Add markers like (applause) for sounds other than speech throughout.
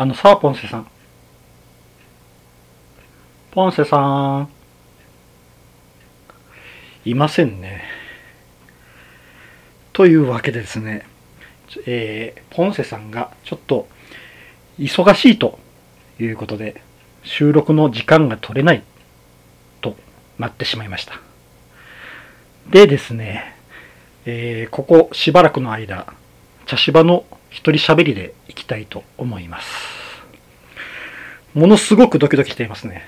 あのさあポンセさん。ポンセさん。いませんね。というわけでですねえー、ポンセさんがちょっと忙しいということで収録の時間が取れないとなってしまいました。でですね、えー、ここしばらくの間茶芝の一人喋りでいきたいと思います。ものすごくドキドキしていますね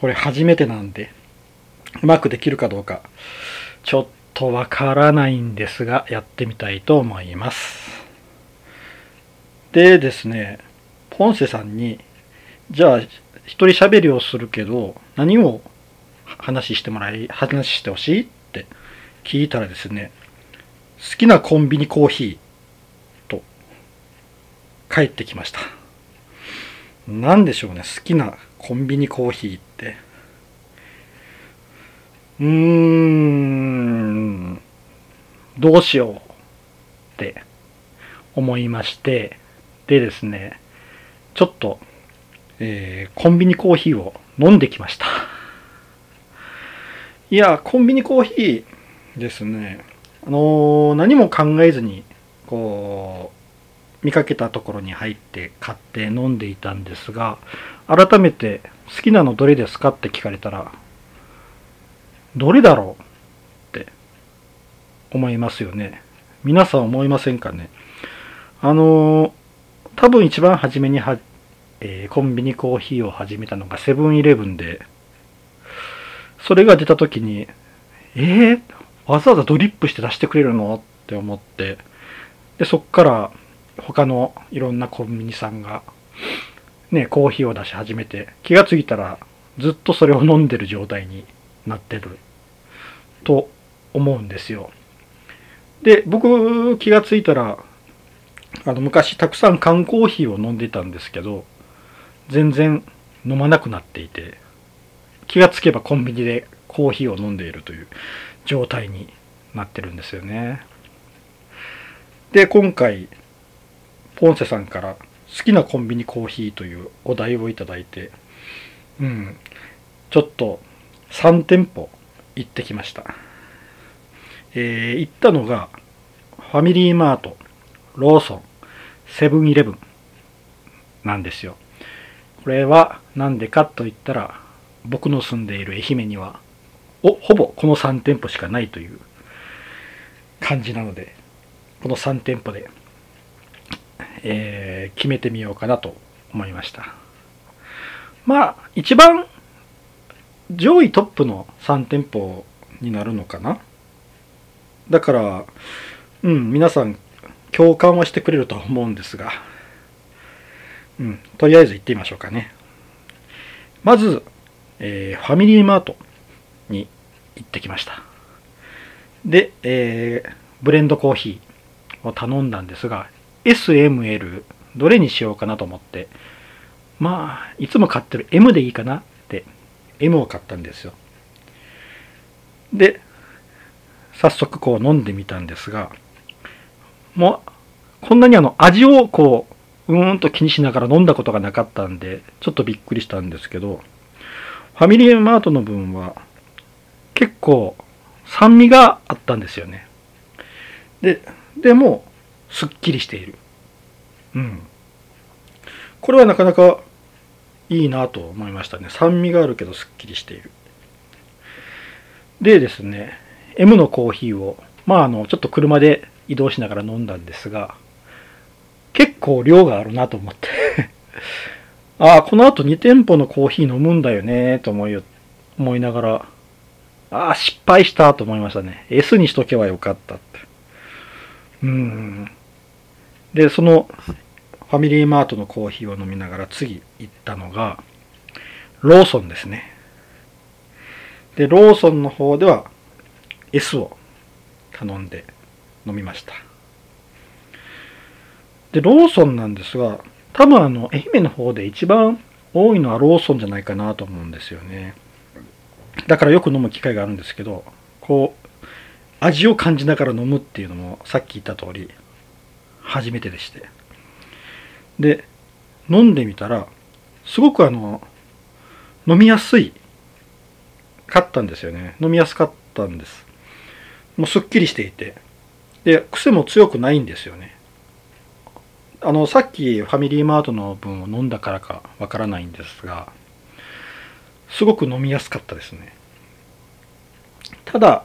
これ初めてなんでうまくできるかどうかちょっとわからないんですが、やってみたいと思います。でですね、ポンセさんに、じゃあ、一人喋りをするけど、何を話してもらい、話してほしい？って聞いたらですね、好きなコンビニコーヒーと帰ってきました。何でしょうね、好きなコンビニコーヒーって。うーん、どうしようって思いまして、でですね、ちょっと、えー、コンビニコーヒーを飲んできました。いや、コンビニコーヒーですね、あのー、何も考えずに、こう、見かけたところに入って買って飲んでいたんですが、改めて好きなのどれですかって聞かれたら、どれだろうって思いますよね。皆さん思いませんかね。あの多分一番初めには、えー、コンビニコーヒーを始めたのがセブンイレブンで、それが出た時に、えー、わざわざドリップして出してくれるのって思って、で、そっから他のいろんなコンビニさんが、ね、コーヒーを出し始めて、気がついたらずっとそれを飲んでる状態になってると思うんですよ。で、僕気がついたら、あの昔たくさん缶コーヒーを飲んでたんですけど、全然飲まなくなっていて、気がつけばコンビニでコーヒーを飲んでいるという状態になってるんですよね。で、今回、ポンセさんから好きなコンビニコーヒーというお題をいただいて、うん、ちょっと3店舗行ってきました。えー、行ったのが、ファミリーマート、ローソン、セブンイレブンなんですよ。これは何でかと言ったら、僕の住んでいる愛媛には、お、ほぼこの3店舗しかないという感じなので、この3店舗で、えー、決めてみようかなと思いました。まあ、一番上位トップの3店舗になるのかなだから、うん、皆さん共感はしてくれると思うんですが、うん、とりあえず行ってみましょうかね。まず、えー、ファミリーマートに行ってきました。で、えー、ブレンドコーヒーを頼んだんですが、SML どれにしようかなと思って、まあ、いつも買ってる M でいいかな？って M を買ったんですよ。で、早速こう飲んでみたんですが、もう、こんなにあの味をこう、うーんと気にしながら飲んだことがなかったんで、ちょっとびっくりしたんですけど、ファミリーマートの分は結構酸味があったんですよね。で、でも、すっきりしている。うん。これはなかなかいいなと思いましたね。酸味があるけどすっきりしている。でですね、M のコーヒーを、まああの、ちょっと車で移動しながら飲んだんですが、結構量があるなと思って (laughs) ああ、この後2店舗のコーヒー飲むんだよねと思い、思いながら、ああ、失敗したと思いましたね。S にしとけばよかったって。うん。で、そのファミリーマートのコーヒーを飲みながら次行ったのが、ローソンですね。で、ローソンの方では S を頼んで飲みました。で、ローソンなんですが、多分あの、愛媛の方で一番多いのはローソンじゃないかなと思うんですよね。だからよく飲む機会があるんですけど、こう、味を感じながら飲むっていうのもさっき言った通り、初めてでして。で、飲んでみたらすごくあの飲みやすいかったんですよね。飲みやすかったんです。もうすっきりしていて。で癖も強くないんですよね。あのさっきファミリーマートの分を飲んだからかわからないんですがすごく飲みやすかったですね。ただ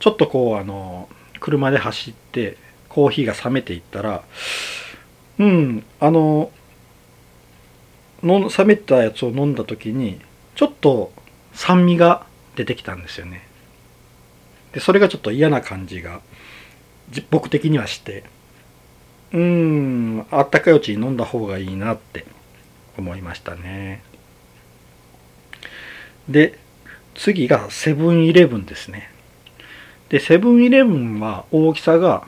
ちょっとこうあの車で走ってコーヒーが冷めていったらうんあのの冷めたやつを飲んだ時にちょっと酸味が出てきたんですよね。でそれがちょっと嫌な感じが僕的にはしてうんあったかいうちに飲んだ方がいいなって思いましたね。で次がセブンイレブンですね。でセブンイレブンは大きさが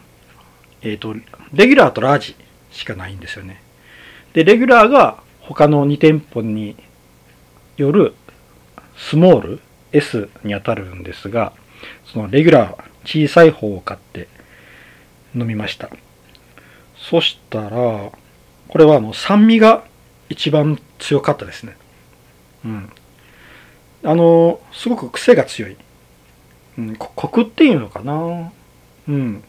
えっ、ー、とレギュラーとラージしかないんですよね。でレギュラーが他の2店舗によるスモール S にあたるんですがそのレギュラー小さい方を買って飲みました。そしたらこれはあの酸味が一番強かったですね。うん。あのすごく癖が強い、うん、コクっていうのかな。うん。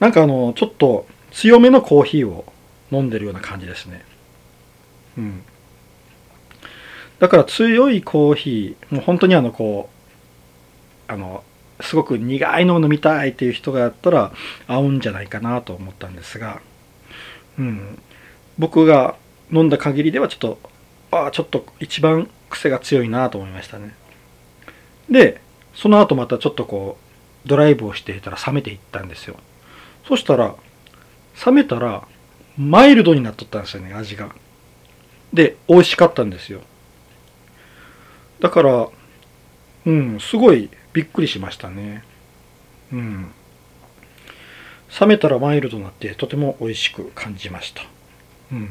なんかあのちょっと強めのコーヒーを飲んでるような感じですねうん。だから強いコーヒー、もう本当にあのこう、あの、すごく苦いのを飲みたいっていう人がやったら合うんじゃないかなと思ったんですが、うん。僕が飲んだ限りではちょっと、ああ、ちょっと一番癖が強いなと思いましたね。で、その後またちょっとこう、ドライブをしていたら冷めていったんですよ。そしたら、冷めたら、マイルドになっとったんですよね、味が。で、美味しかったんですよ。だから、うん、すごいびっくりしましたね。うん。冷めたらマイルドになってとても美味しく感じました。うん。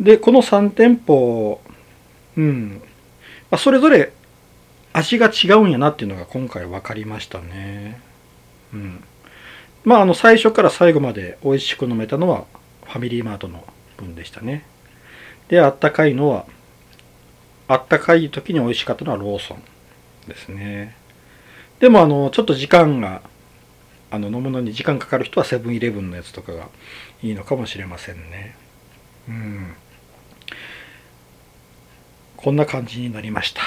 で、この3店舗、うん、まあ、それぞれ味が違うんやなっていうのが今回分かりましたね。うん。まあ、あの、最初から最後まで美味しく飲めたのはファミリーマートの分でしたね。で、あったかいのは、あったかい時に美味しかったのはローソンですね。でも、あの、ちょっと時間が、あの、飲むのに時間かかる人はセブンイレブンのやつとかがいいのかもしれませんね。うん。こんな感じになりました。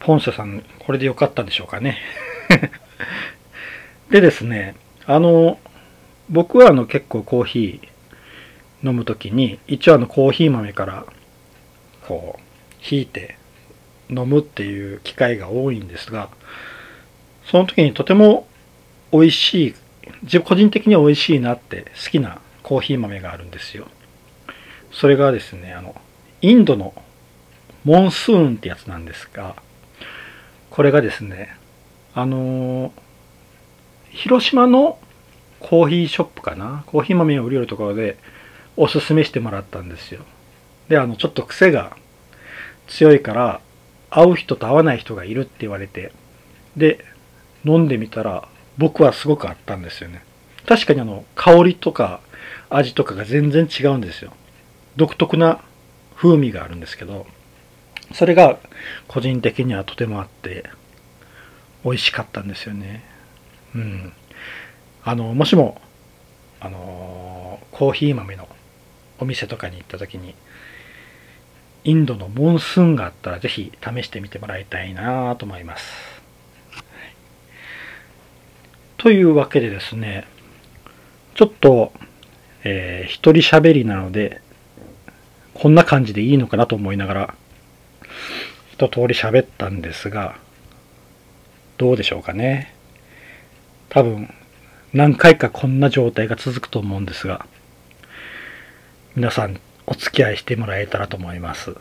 ポンセさん、これでよかったでしょうかね。でですね、あの、僕はあの結構コーヒー飲む時に一応あのコーヒー豆からこう引いて飲むっていう機会が多いんですがその時にとても美味しい自個人的には美味しいなって好きなコーヒー豆があるんですよ。それがですねあのインドのモンスーンってやつなんですがこれがですねあの広島のコーヒーショップかな？コーヒー豆を売りよるところでおすすめしてもらったんですよ。で、あの、ちょっと癖が強いから、会う人と会わない人がいるって言われて、で、飲んでみたら、僕はすごくあったんですよね。確かにあの、香りとか味とかが全然違うんですよ。独特な風味があるんですけど、それが個人的にはとてもあって、美味しかったんですよね。うん。あの、もしも、あのコーヒー豆のお店とかに行った時にインドのモンスーンがあったらぜひ試してみてもらいたいなと思います。というわけでですねちょっと、えー、一人喋りなのでこんな感じでいいのかなと思いながら一通り喋ったんですがどうでしょうかね多分何回かこんな状態が続くと思うんですが皆さんお付き合いしてもらえたらと思います。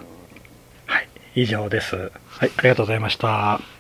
はい、以上です。はい、ありがとうございました。